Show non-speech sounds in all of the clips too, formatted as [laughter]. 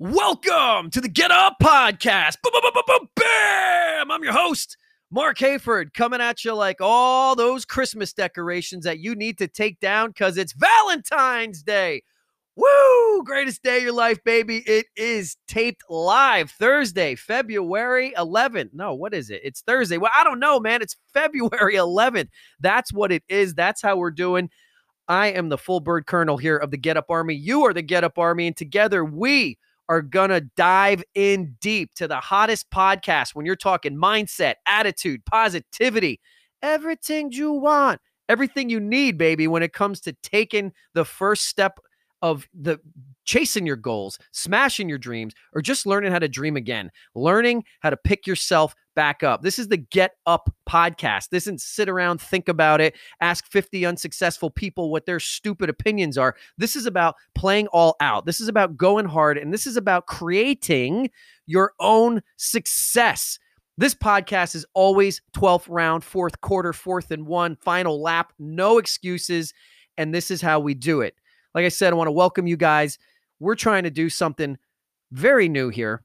Welcome to the Get Up Podcast. Boom, boom, boom, bam! I'm your host, Marc Hayford, coming at you like all those Christmas decorations that you need to take down because it's Valentine's Day. Woo! Greatest day of your life, baby. It is taped live Thursday, February 11th. No, what is it? It's Thursday. Well, I don't know, man. It's February 11th. That's what it is. That's how we're doing. I am the full bird colonel here of the Get Up Army. You are the Get Up Army, and together we are going to dive in deep to the hottest podcast when you're talking mindset, attitude, positivity, everything you want, everything you need, baby, when it comes to taking the first step of the chasing your goals, smashing your dreams, or just learning how to dream again, learning how to pick yourself back up. This is the Get Up podcast. This isn't sit around, think about it, ask 50 unsuccessful people what their stupid opinions are. This is about playing all out. This is about going hard, and this is about creating your own success. This podcast is always 12th round, fourth quarter, fourth and one, final lap, no excuses. And this is how we do it. Like I said, I want to welcome you guys. We're trying to do something very new here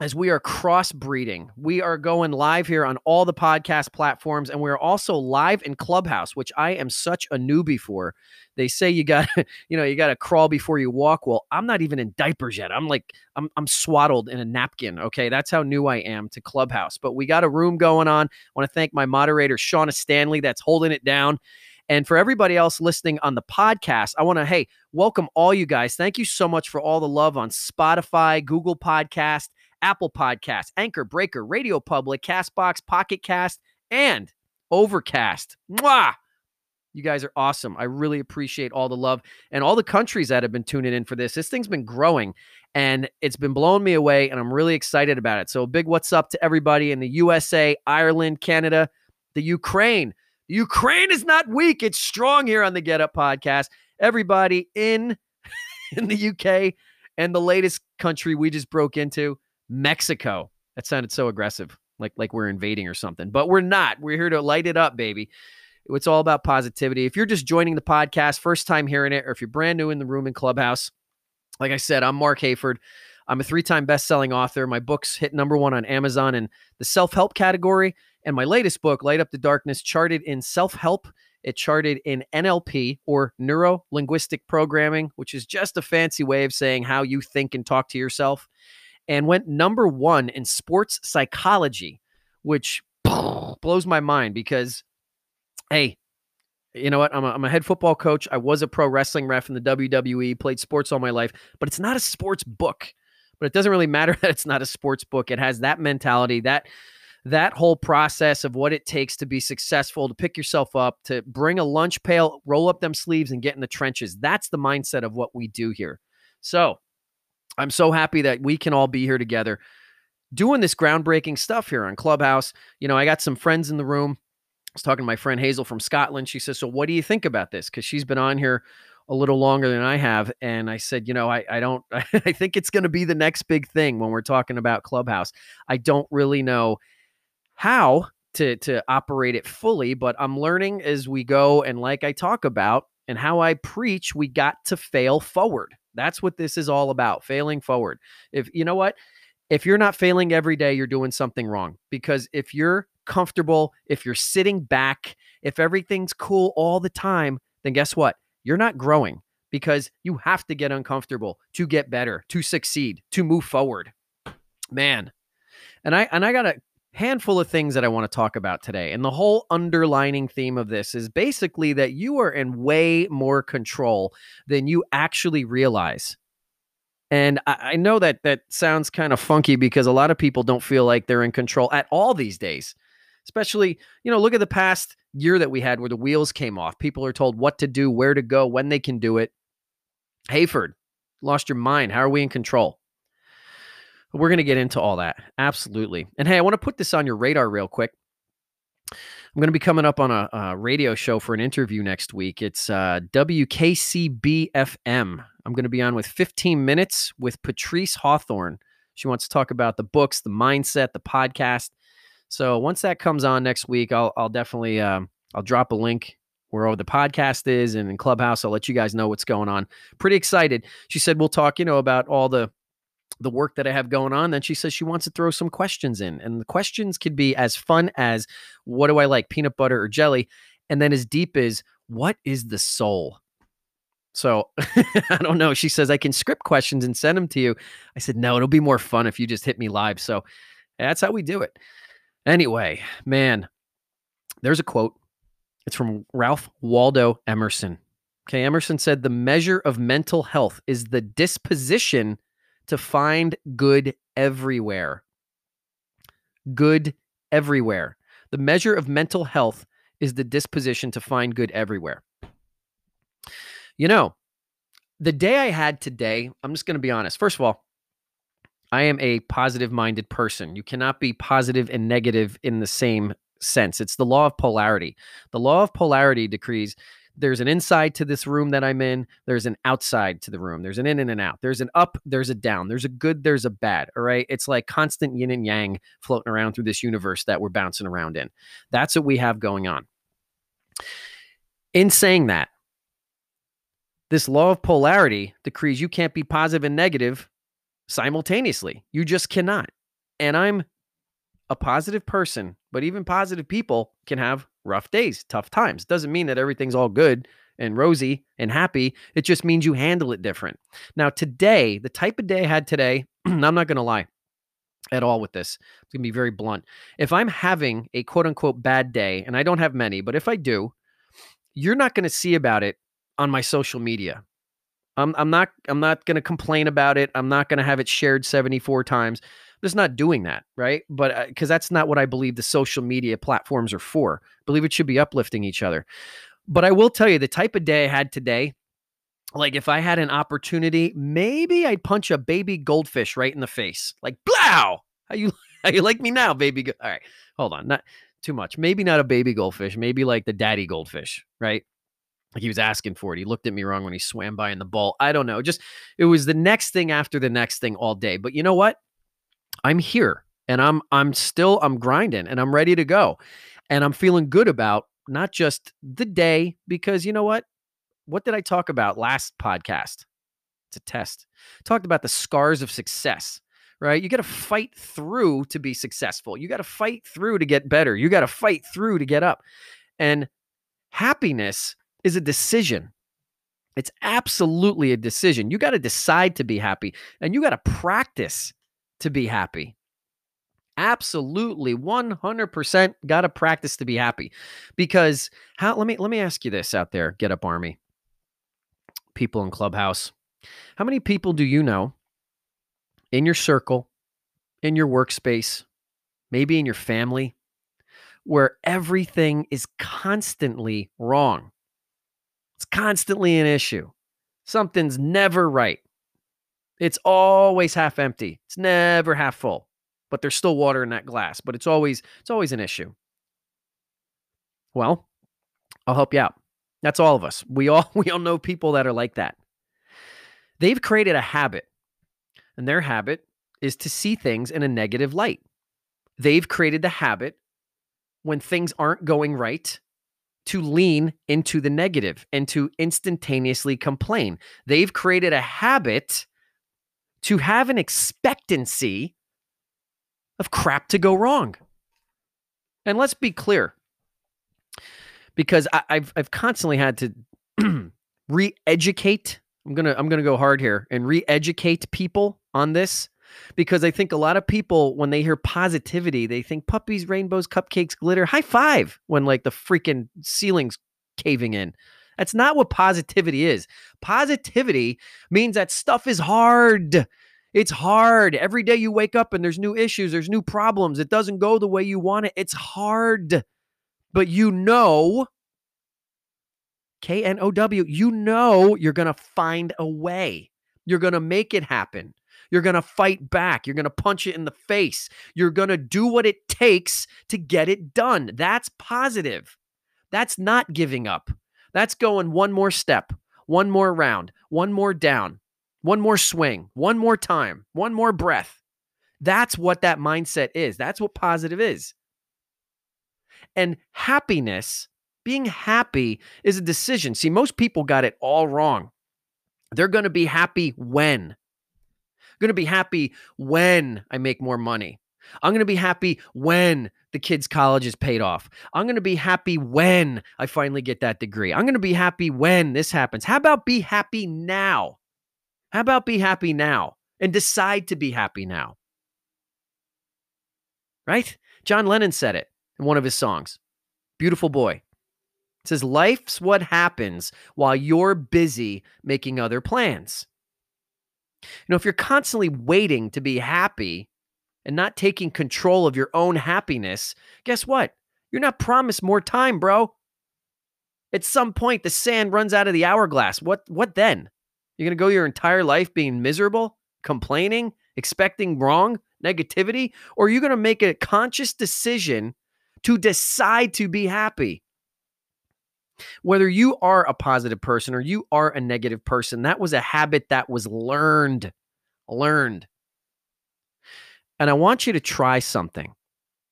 as we are crossbreeding. We are going live here on all the podcast platforms, and we're also live in Clubhouse, which I am such a newbie for. They say you got, [laughs] you know, you got to crawl before you walk. Well, I'm not even in diapers yet. I'm like, I'm, I'm swaddled in a napkin. Okay, that's how new I am to Clubhouse. But we got a room going on. I want to thank my moderator, Shauna Stanley, that's holding it down. And for everybody else listening on the podcast, I want to, hey, welcome all you guys. Thank you so much for all the love on Spotify, Google Podcast, Apple Podcast, Anchor, Breaker, Radio Public, Castbox, Pocket Cast, and Overcast. Mwah! You guys are awesome. I really appreciate all the love and all the countries that have been tuning in for this. This thing's been growing and it's been blowing me away, and I'm really excited about it. So, big what's up to everybody in the USA, Ireland, Canada, the Ukraine, Ukraine is not weak. It's strong here on the Get Up podcast. Everybody in [laughs] in the UK and the latest country we just broke into, Mexico. That sounded so aggressive, like like we're invading or something. But we're not. We're here to light it up, baby. It's all about positivity. If you're just joining the podcast, first time hearing it, or if you're brand new in the room in Clubhouse, like I said, I'm Marc Hayford. I'm a three time best selling author. My books hit number one on Amazon in the self help category. And my latest book, Light Up the Darkness, charted in self help. It charted in NLP or neuro linguistic programming, which is just a fancy way of saying how you think and talk to yourself, and went number one in sports psychology, which [laughs] blows my mind because, hey, you know what? I'm a, I'm a head football coach. I was a pro wrestling ref in the WWE, played sports all my life, but it's not a sports book. But it doesn't really matter [laughs] that it's not a sports book. It has that mentality, that that whole process of what it takes to be successful, to pick yourself up, to bring a lunch pail, roll up them sleeves, and get in the trenches. That's the mindset of what we do here. So I'm so happy that we can all be here together doing this groundbreaking stuff here on Clubhouse. You know, I got some friends in the room. I was talking to my friend Hazel from Scotland. She says, So, what do you think about this? Because she's been on here a little longer than I have. And I said, you know, I, I don't, [laughs] I think it's going to be the next big thing when we're talking about Clubhouse. I don't really know how to to operate it fully, but I'm learning as we go. And like I talk about and how I preach, we got to fail forward. That's what this is all about, failing forward. If you know what, if you're not failing every day, you're doing something wrong. Because if you're comfortable, if you're sitting back, if everything's cool all the time, then guess what? You're not growing because you have to get uncomfortable to get better, to succeed, to move forward. Man. And I and I got to handful of things that I want to talk about today. And the whole underlining theme of this is basically that you are in way more control than you actually realize. And I, know that that sounds kind of funky because a lot of people don't feel like they're in control at all these days. Especially, you know, look at the past year that we had where the wheels came off. People are told what to do, where to go, when they can do it. Hayford, lost your mind. How are we in control? We're going to get into all that. Absolutely. And hey, I want to put this on your radar real quick. I'm going to be coming up on a, a radio show for an interview next week. It's uh, WKCBFM. I'm going to be on with 15 minutes with Patrice Hawthorne. She wants to talk about the books, the mindset, the podcast. So once that comes on next week, I'll I'll definitely um, I'll drop a link where the podcast is and in Clubhouse. I'll let you guys know what's going on. Pretty excited. She said we'll talk, you know, about all the the work that I have going on. Then she says she wants to throw some questions in. And the questions could be as fun as what do I like, peanut butter or jelly? And then as deep as what is the soul? So [laughs] I don't know. She says I can script questions and send them to you. I said, no, it'll be more fun if you just hit me live. So that's how we do it. Anyway, man, there's a quote. It's from Ralph Waldo Emerson. Okay, Emerson said the measure of mental health is the disposition to find good everywhere. Good everywhere. The measure of mental health is the disposition to find good everywhere. You know, the day I had today, I'm just going to be honest. First of all, I am a positive minded person. You cannot be positive and negative in the same sense. It's the law of polarity. The law of polarity decrees there's an inside to this room that I'm in, there's an outside to the room, there's an in and an out, there's an up, there's a down, there's a good, there's a bad. All right. It's like constant yin and yang floating around through this universe that we're bouncing around in. That's what we have going on. In saying that, this law of polarity decrees you can't be positive and negative simultaneously. You just cannot. And I'm a positive person, but even positive people can have rough days, tough times. Doesn't mean that everything's all good and rosy and happy. It just means you handle it different. Now, today, the type of day I had today, [clears throat] I'm not going to lie at all with this. I'm going to be very blunt. If I'm having a quote unquote bad day, and I don't have many, but if I do, you're not going to see about it on my social media. I'm, I'm not I'm not going to complain about it. I'm not going to have it shared 74 times. Just not doing that, right? But because uh, that's not what I believe the social media platforms are for. I believe it should be uplifting each other. But I will tell you the type of day I had today. Like if I had an opportunity, maybe I'd punch a baby goldfish right in the face. Like, blow! How you [laughs] how you like me now, baby? Go- All right, hold on, not too much. Maybe not a baby goldfish. Maybe like the daddy goldfish, right? Like he was asking for it. He looked at me wrong when he swam by in the ball. I don't know. Just it was the next thing after the next thing all day. But you know what? I'm here and I'm I'm still I'm grinding and I'm ready to go. And I'm feeling good about not just the day because you know what? What did I talk about last podcast? It's a test. talked about the scars of success, right? You got to fight through to be successful. You got to fight through to get better. You got to fight through to get up. And happiness is a decision. It's absolutely a decision. You got to decide to be happy and you got to practice to be happy. Absolutely 100% got to practice to be happy. Because how let me let me ask you this out there, Get Up Army. People in Clubhouse. How many people do you know in your circle, in your workspace, maybe in your family where everything is constantly wrong? It's constantly an issue. Something's never right. It's always half empty. It's never half full. But there's still water in that glass, but it's always it's always an issue. Well, I'll help you out. That's all of us. We all [laughs] we all know people that are like that. They've created a habit. And their habit is to see things in a negative light. They've created the habit when things aren't going right to lean into the negative and to instantaneously complain. They've created a habit to have an expectancy of crap to go wrong. And let's be clear, because I, have I've constantly had to [clears throat] re-educate. I'm gonna I'm gonna go hard here and re-educate people on this because I think a lot of people, when they hear positivity, they think puppies, rainbows, cupcakes, glitter, high five when like the freaking ceiling's caving in. That's not what positivity is. Positivity means that stuff is hard. It's hard. Every day you wake up and there's new issues, there's new problems. It doesn't go the way you want it. It's hard. But you know, K N O W, you know you're going to find a way. You're going to make it happen. You're going to fight back. You're going to punch it in the face. You're going to do what it takes to get it done. That's positive. That's not giving up. That's going one more step, one more round, one more down, one more swing, one more time, one more breath. That's what that mindset is. That's what positive is. And happiness, being happy is a decision. See, most people got it all wrong. They're going to be happy when going to be happy when I make more money. I'm going to be happy when the kid's college is paid off. I'm going to be happy when I finally get that degree. I'm going to be happy when this happens. How about be happy now? How about be happy now and decide to be happy now? Right? John Lennon said it in one of his songs. Beautiful boy. It says, Life's what happens while you're busy making other plans. You know, if you're constantly waiting to be happy and not taking control of your own happiness, guess what? You're not promised more time, bro. At some point, the sand runs out of the hourglass. What, what then? You're to go your entire life being miserable, complaining, expecting wrong, negativity? Or are you to make a conscious decision to decide to be happy? Whether you are a positive person or you are a negative person, that was a habit that was learned. Learned. And I want you to try something.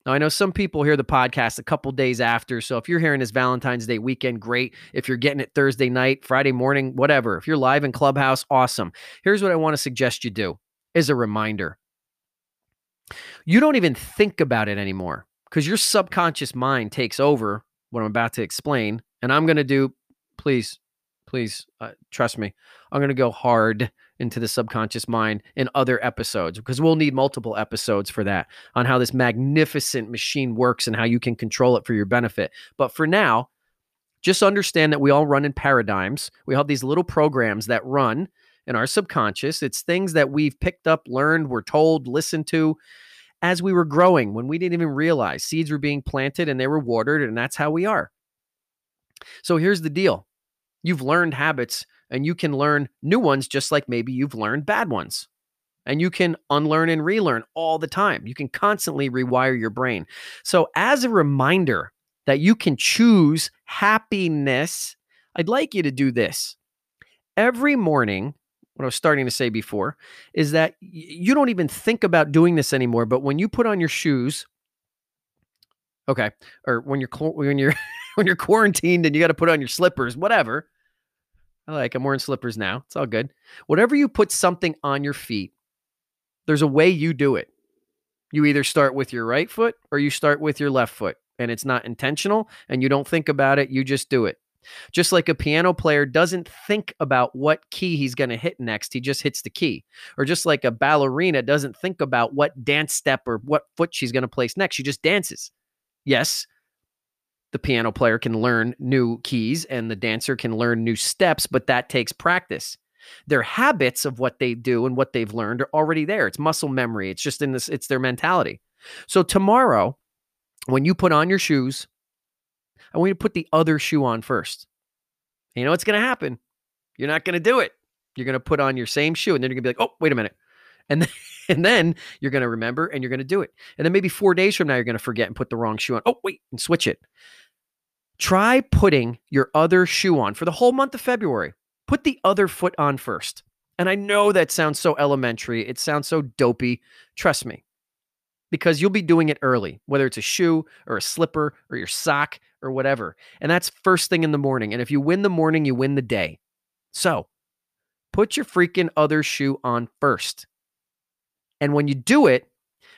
Now, I know some people hear the podcast a couple days after. So if you're hearing this Valentine's Day weekend, great. If you're getting it Thursday night, Friday morning, whatever. If you're live in Clubhouse, awesome. Here's what I want to suggest you do as a reminder you don't even think about it anymore because your subconscious mind takes over what I'm about to explain. And I'm going to do, please, please uh, trust me, I'm going to go hard into the subconscious mind in other episodes because we'll need multiple episodes for that on how this magnificent machine works and how you can control it for your benefit. But for now, just understand that we all run in paradigms. We have these little programs that run in our subconscious. It's things that we've picked up, learned, were told, listened to as we were growing when we didn't even realize seeds were being planted and they were watered, and that's how we are. So here's the deal you've learned habits and you can learn new ones just like maybe you've learned bad ones. And you can unlearn and relearn all the time. You can constantly rewire your brain. So, as a reminder that you can choose happiness, I'd like you to do this. Every morning, what I was starting to say before is that you don't even think about doing this anymore. But when you put on your shoes, okay, or when you're when you're [laughs] when you're quarantined and you got to put on your slippers, whatever, I like. I'm wearing slippers now. It's all good. Whatever you put something on your feet, there's a way you do it. You either start with your right foot or you start with your left foot, and it's not intentional and you don't think about it. You just do it. Just like a piano player doesn't think about what key he's going to hit next, he just hits the key. Or just like a ballerina doesn't think about what dance step or what foot she's going to place next, she just dances. Yes, the piano player can learn new keys and the dancer can learn new steps, but that takes practice. Their habits of what they do and what they've learned are already there. It's muscle memory. It's just in this, it's their mentality. So tomorrow, when you put on your shoes, I want you to put the other shoe on first. You know what's going to happen? You're not going to do it. You're going to put on your same shoe and then you're going to be like, oh, wait a minute. And then, [laughs] and then you're going to remember and you're going to do it. And then maybe four days from now, you're going to forget and put the wrong shoe on. Oh, wait, and switch it. Try putting your other shoe on for the whole month of February. Put the other foot on first. And I know that sounds so elementary. It sounds so dopey. Trust me, because you'll be doing it early, whether it's a shoe or a slipper or your sock or whatever. And that's first thing in the morning. And if you win the morning, you win the day. So put your freaking other shoe on first. And when you do it,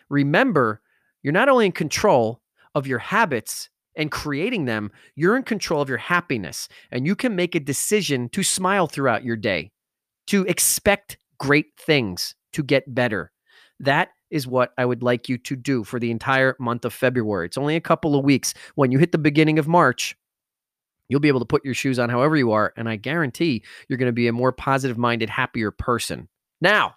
remember you're not only in control of your habits and creating them, you're in control of your happiness and you can make a decision to smile throughout your day, to expect great things, to get better. That is what I would like you to do for the entire month of February. It's only a couple of weeks. When you hit the beginning of March, you'll be able to put your shoes on however you are. And I guarantee you're going to be a more positive minded, happier person. Now,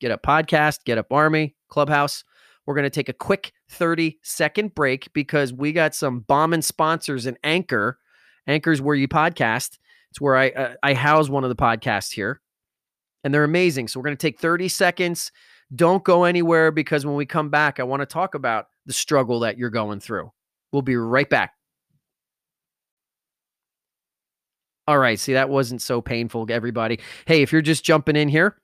get up podcast, get up army, clubhouse. We're going to take a quick 30 second break because we got some bombing sponsors and Anchor. Anchor's where you podcast. It's where I uh, I house one of the podcasts here. And they're amazing. So we're going to take 30 seconds. Don't go anywhere because when we come back, I want to talk about the struggle that you're going through. We'll be right back. All right. See, that wasn't so painful, everybody. Hey, if you're just jumping in here,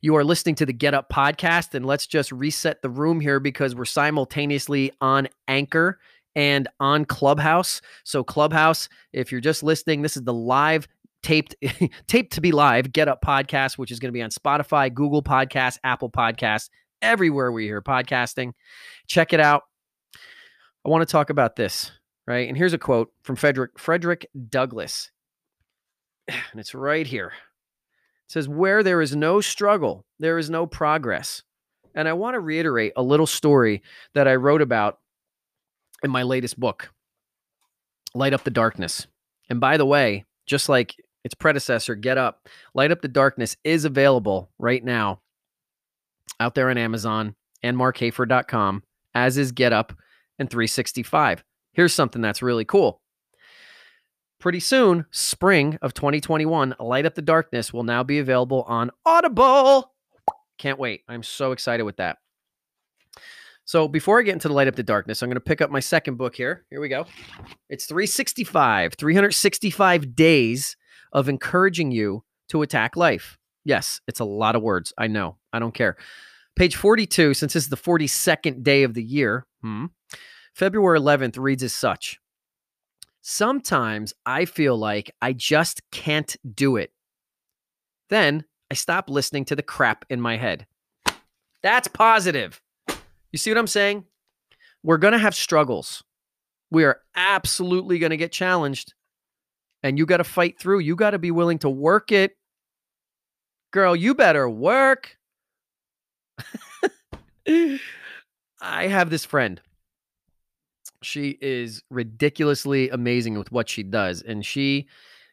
you are listening to the Get Up podcast, and let's just reset the room here because we're simultaneously on Anchor and on Clubhouse. So, Clubhouse, if you're just listening, this is the live taped [laughs] taped to be live get up podcast which is going to be on spotify google podcast apple podcast everywhere we hear podcasting. Check it out. I want to talk about this right? And here's a quote from frederick frederick douglass. [sighs] And it's right here says where there is no struggle there is no progress and i want to reiterate a little story that i wrote about in my latest book light up the darkness and by the way just like its predecessor, Get Up, Light Up the Darkness, is available right now out there on Amazon and markhayford.com, as is Get Up and 365. Here's something that's really cool. Pretty soon, spring of 2021, Light Up the Darkness will now be available on Audible. Can't wait. I'm so excited with that. So before I get into the light up the darkness, I'm going to pick up my second book here. Here we go. It's 365, 365 days of encouraging you to attack life. Yes, it's a lot of words. I know. I don't care. Page 42, since this is the 42nd day of the year, hmm, February 11th reads as such Sometimes I feel like I just can't do it. Then I stop listening to the crap in my head. That's positive. You see what I'm saying? We're going to have struggles. We are absolutely going to get challenged and you got to fight through. You got to be willing to work it. Girl, you better work. [laughs] I have this friend. She is ridiculously amazing with what she does. And she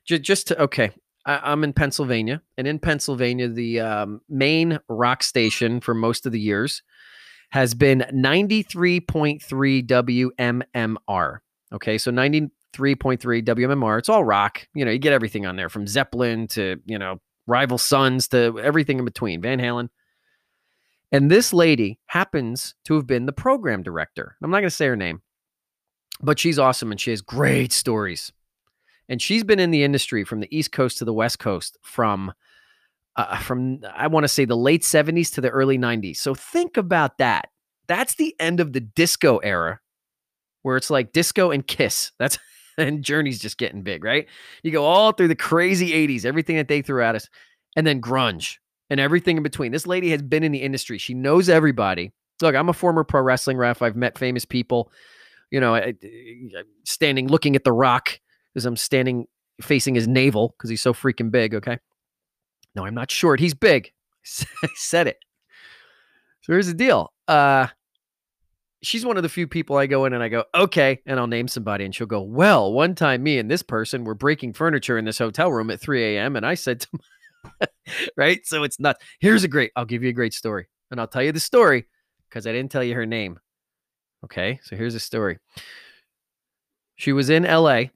just, just to, okay, I, am in Pennsylvania. And in Pennsylvania, the um, main rock station for most of the years has been 93.3 WMMR. Okay, so 90, 3.3 WMMR. It's all rock. You know, you get everything on there from Zeppelin to, you know, Rival Sons to everything in between, Van Halen. And this lady happens to have been the program director. I'm not going to say her name, but she's awesome and she has great stories. And she's been in the industry from the East Coast to the West Coast from uh, from I want to say the late 70s to the early 90s. So think about that. That's the end of the disco era where it's like disco and kiss. That's [laughs] and Journey's just getting big, right? You go all through the crazy 80s, everything that they threw at us, and then grunge and everything in between. This lady has been in the industry. She knows everybody. Look, I'm a former pro wrestling ref. I've met famous people, you know, I, I, standing looking at the rock as I'm standing facing his navel because he's so freaking big. Okay. No, I'm not short. He's big. [laughs] I said it. So here's the deal. Uh, she's one of the few people I go in and I go, okay, and I'll name somebody, and she'll go, well, one time me and this person were breaking furniture in this hotel room at 3 a.m. and I said to my, [laughs] right, so it's not. Here's a great. I'll give you a great story, and I'll tell you the story because I didn't tell you her name. Okay, so here's a story. She was in L.A.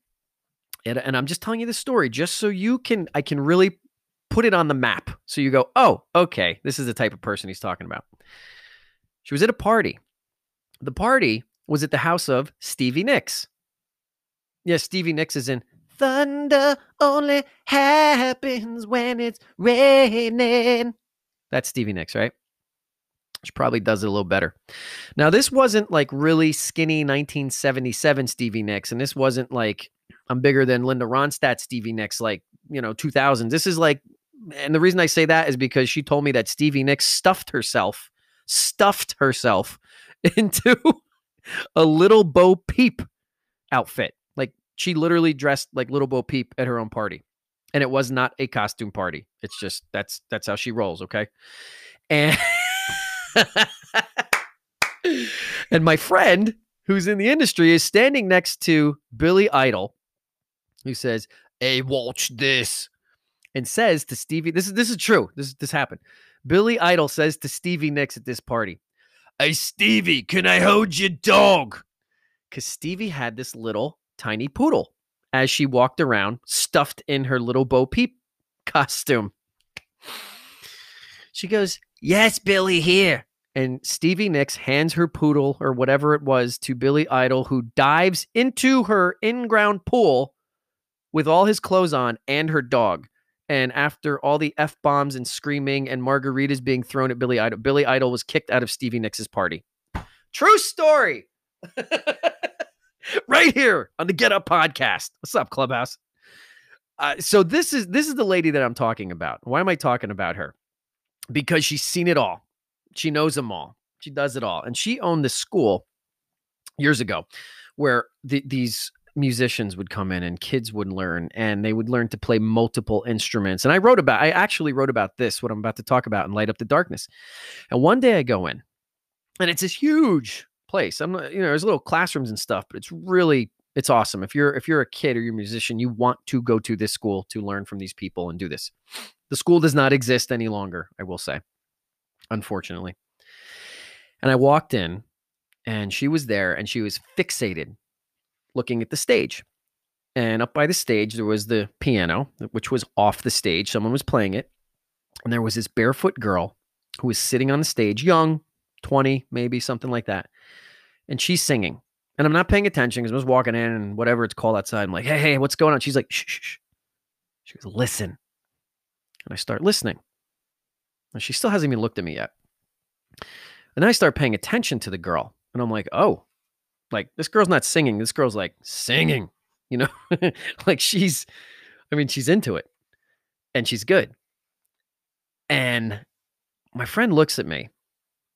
And, and I'm just telling you the story just so you can I can really put it on the map. So you go, oh, okay, this is the type of person he's talking about. She was at a party the party was at the house of Stevie Nicks. Yes, Stevie Nicks is in Thunder only happens when it's raining. That's Stevie Nicks, right? She probably does it a little better. Now, this wasn't like really skinny 1977 Stevie Nicks, and this wasn't like I'm bigger than Linda Ronstadt Stevie Nicks, like, you know, 2000s. This is like, and the reason I say that is because she told me that Stevie Nicks stuffed herself, stuffed herself [laughs] into a little Bo Peep outfit. Like she literally dressed like little Bo Peep at her own party. And it was not a costume party. It's just that's that's how she rolls, okay? And [laughs] [laughs] and my friend who's in the industry is standing next to Billy Idol, who says, Hey, watch this. And says to Stevie, this is this is true. This this happened. Billy Idol says to Stevie Nicks at this party, Hey, Stevie, can I hold your dog? Because Stevie had this little tiny poodle as she walked around, stuffed in her little Bo Peep costume. She goes, Yes, Billy, here. And Stevie Nicks hands her poodle or whatever it was to Billy Idol, who dives into her in ground pool with all his clothes on and her dog. And after all the F bombs and screaming and margaritas being thrown at Billy Idol, Billy Idol was kicked out of Stevie Nicks' party. True story. [laughs] right here on the Get Up podcast. What's up, Clubhouse? Uh, so this is this is the lady that I'm talking about. Why am I talking about her? Because she's seen it all. She knows them all. She does it all, and she owned this school years ago, where the, these musicians would come in and kids would learn and they would learn to play multiple instruments. And i wrote about i actually wrote about this what i'm about to talk about in light up the darkness. And one day i go in and it's this huge place. I'm, you know there's little classrooms and stuff but it's really it's awesome. If you're if you're a kid or you're a musician you want to go to this school to learn from these people and do this the school does not exist any longer i will say unfortunately and i walked in and she was there and she was fixated looking at the stage. And up by the stage, there was the piano, which was off the stage. Someone was playing it. And there was this barefoot girl who was sitting on the stage, young, 20, maybe something like that. And she's singing. And I'm not paying attention because I was walking in and whatever it's called outside. I'm like, hey, hey, what's going on? She's like, shh, shh, shh. She goes, listen. And I start listening. And she still hasn't even looked at me yet. And then I start paying attention to the girl. And I'm like, oh, like this girl's not singing. This girl's like singing, [laughs] you know, [laughs] like she's, I mean, she's into it and she's good. And my friend looks at me.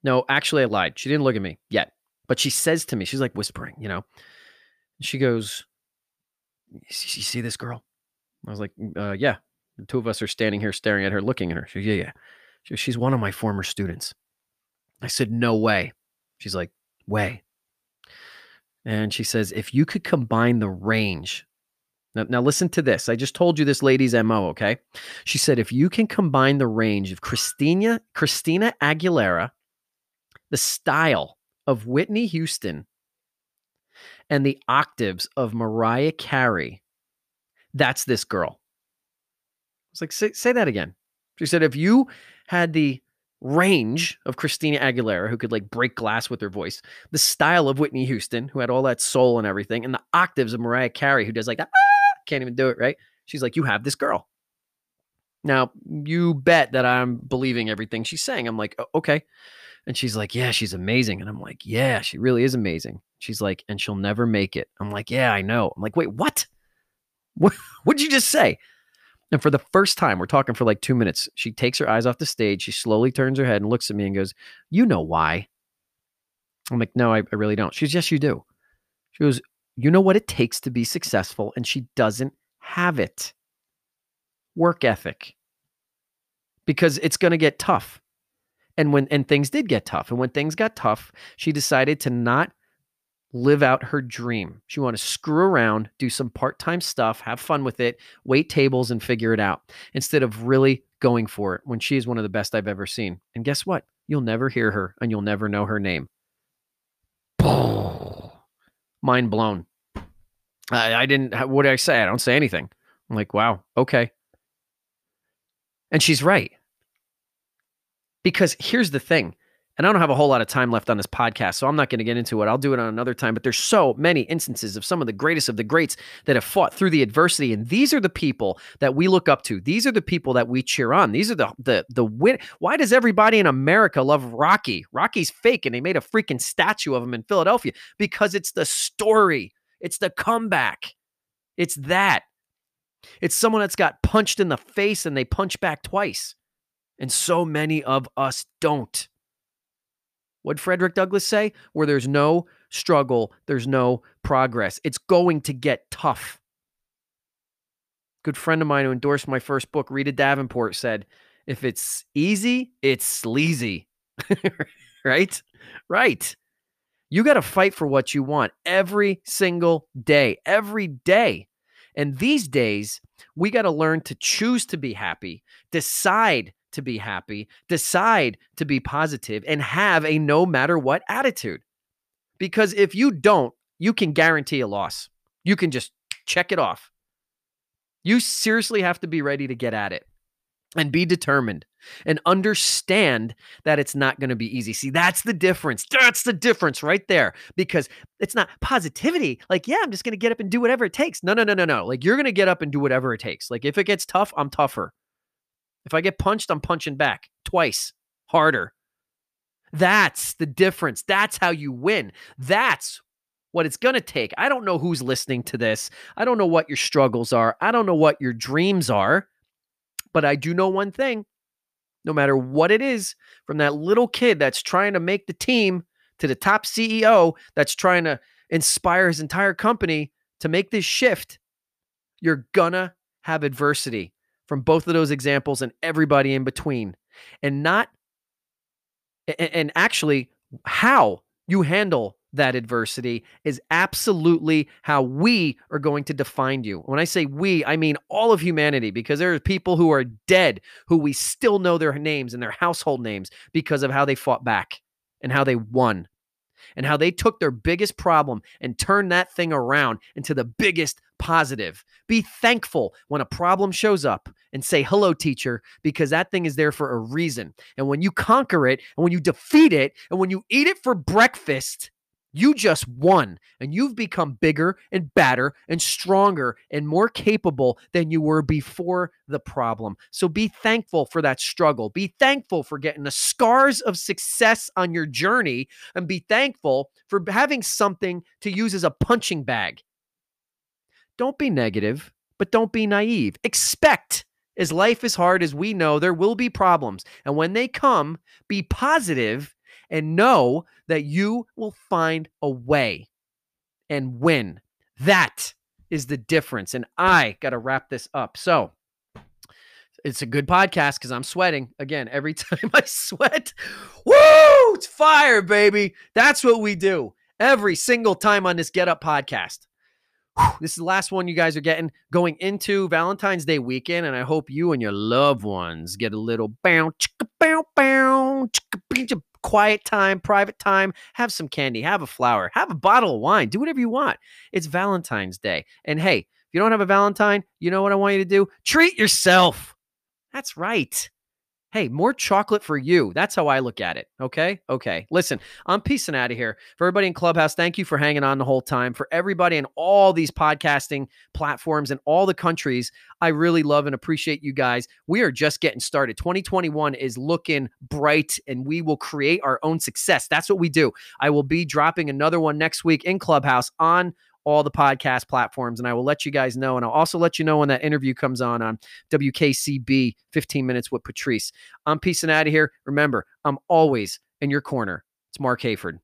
No, actually, I lied. She didn't look at me yet, but she says to me, she's like whispering, you know, she goes, You see this girl? I was like, uh, Yeah. The two of us are standing here staring at her, looking at her. She Yeah, yeah. She She's one of my former students. I said, No way. She's like, Way. And she says, if you could combine the range. Now, now, listen to this. I just told you this lady's MO, okay? She said, if you can combine the range of Christina, Christina Aguilera, the style of Whitney Houston, and the octaves of Mariah Carey, that's this girl. Was like, say, say that again. She said, if you had the range of Christina Aguilera, who could like break glass with her voice, the style of Whitney Houston, who had all that soul and everything, and the octaves of Mariah Carey, who does like that, ah, can't even do it, right? She's like, You have this girl. Now, you bet that I'm believing everything she's saying. I'm like, Okay. And she's like, Yeah, she's amazing. And I'm like, Yeah, she really is amazing. She's like, And she'll never make it. I'm like, Yeah, I know. I'm like, Wait, what? [laughs] What what'd you just say? And for the first time, we're talking for like two minutes, she takes her eyes off the stage. She slowly turns her head and looks at me and goes, You know why? I'm like, No, I, I really don't. She's, Yes, you do. She goes, You know what it takes to be successful? And she doesn't have it. Work ethic. Because it's going to get tough. And when and things did get tough. And when things got tough, she decided to not live out her dream. She want to screw around, do some part-time stuff, have fun with it, wait tables and figure it out instead of really going for it when she is one of the best I've ever seen. And guess what? You'll never hear her and you'll never know her name. [sighs] Mind blown. I, I didn't what did I say? I don't say anything. I'm like, wow, okay. And she's right. Because here's the thing and I don't have a whole lot of time left on this podcast, so I'm not going to get into it. I'll do it on another time. But there's so many instances of some of the greatest of the greats that have fought through the adversity, and these are the people that we look up to. These are the people that we cheer on. These are the the the win. Why does everybody in America love Rocky? Rocky's fake, and they made a freaking statue of him in Philadelphia because it's the story. It's the comeback. It's that. It's someone that's got punched in the face and they punch back twice. And so many of us don't. What Frederick Douglass say? Where there's no struggle, there's no progress. It's going to get tough. Good friend of mine who endorsed my first book, Rita Davenport, said, if it's easy, it's sleazy. [laughs] right? Right. You got to fight for what you want every single day, every day. And these days, we got to learn to choose to be happy, decide to be happy, decide to be positive, and have a no matter what attitude. Because if you don't, you can guarantee a loss. You can just check it off. You seriously have to be ready to get at it and be determined and understand that it's not going to be easy. See, that's the difference. That's the difference right there because it's not positivity. Like, yeah, I'm just going to get up and do whatever it takes. No, no, no, no, no. Like, you're going to get up and do whatever it takes. Like, if it gets tough, I'm tougher. If I get punched, I'm punching back twice harder. That's the difference. That's how you win. That's what it's going to take. I don't know who's listening to this. I don't know what your struggles are. I don't know what your dreams are. But I do know one thing no matter what it is, from that little kid that's trying to make the team to the top CEO that's trying to inspire his entire company to make this shift, you're gonna have adversity from both of those examples and everybody in between. And not, and actually, how you handle that adversity is absolutely how we are going to define you. When I say we, I mean all of humanity because there are people who are dead who we still know their names and their household names because of how they fought back and how they won and how they took their biggest problem and turned that thing around into the biggest positive. Be thankful when a problem shows up and say, hello, teacher, because that thing is there for a reason. And when you conquer it and when you defeat it and when you eat it for breakfast, you just won and you've become bigger and badder and stronger and more capable than you were before the problem. So be thankful for that struggle. Be thankful for getting the scars of success on your journey and be thankful for having something to use as a punching bag. Don't be negative, but don't be naive. Expect as life is hard as we know, there will be problems. And when they come, be positive and know that you will find a way and win. That is the difference. And I got to wrap this up. So, it's a good podcast because I'm sweating. Again, every [laughs] time I sweat, woo, it's fire, baby. That's what we do every single time on this Get Up podcast. This is the last one you guys are getting going into Valentine's Day weekend, and I hope you and your loved ones get a little bounce, bow, chicka, quiet time, private time, have some candy, have a flower, have a bottle of wine, do whatever you want. It's Valentine's Day. And hey, if you don't have a Valentine, you know what I want you to do? Treat yourself. That's right. Hey, more chocolate for you. That's how I look at it. Okay. Okay. Listen, I'm peacing out of here. For everybody in Clubhouse, thank you for hanging on the whole time. For everybody in all these podcasting platforms and all the countries, I really love and appreciate you guys. We are just getting started. 2021 is looking bright and we will create our own success. That's what we do. I will be dropping another one next week in Clubhouse on all the podcast platforms. And I will let you guys know. And I'll also let you know when that interview comes on on WKCB 15 Minutes with Patrice. I'm peacing out of here. Remember, I'm always in your corner. It's Marc Hayford.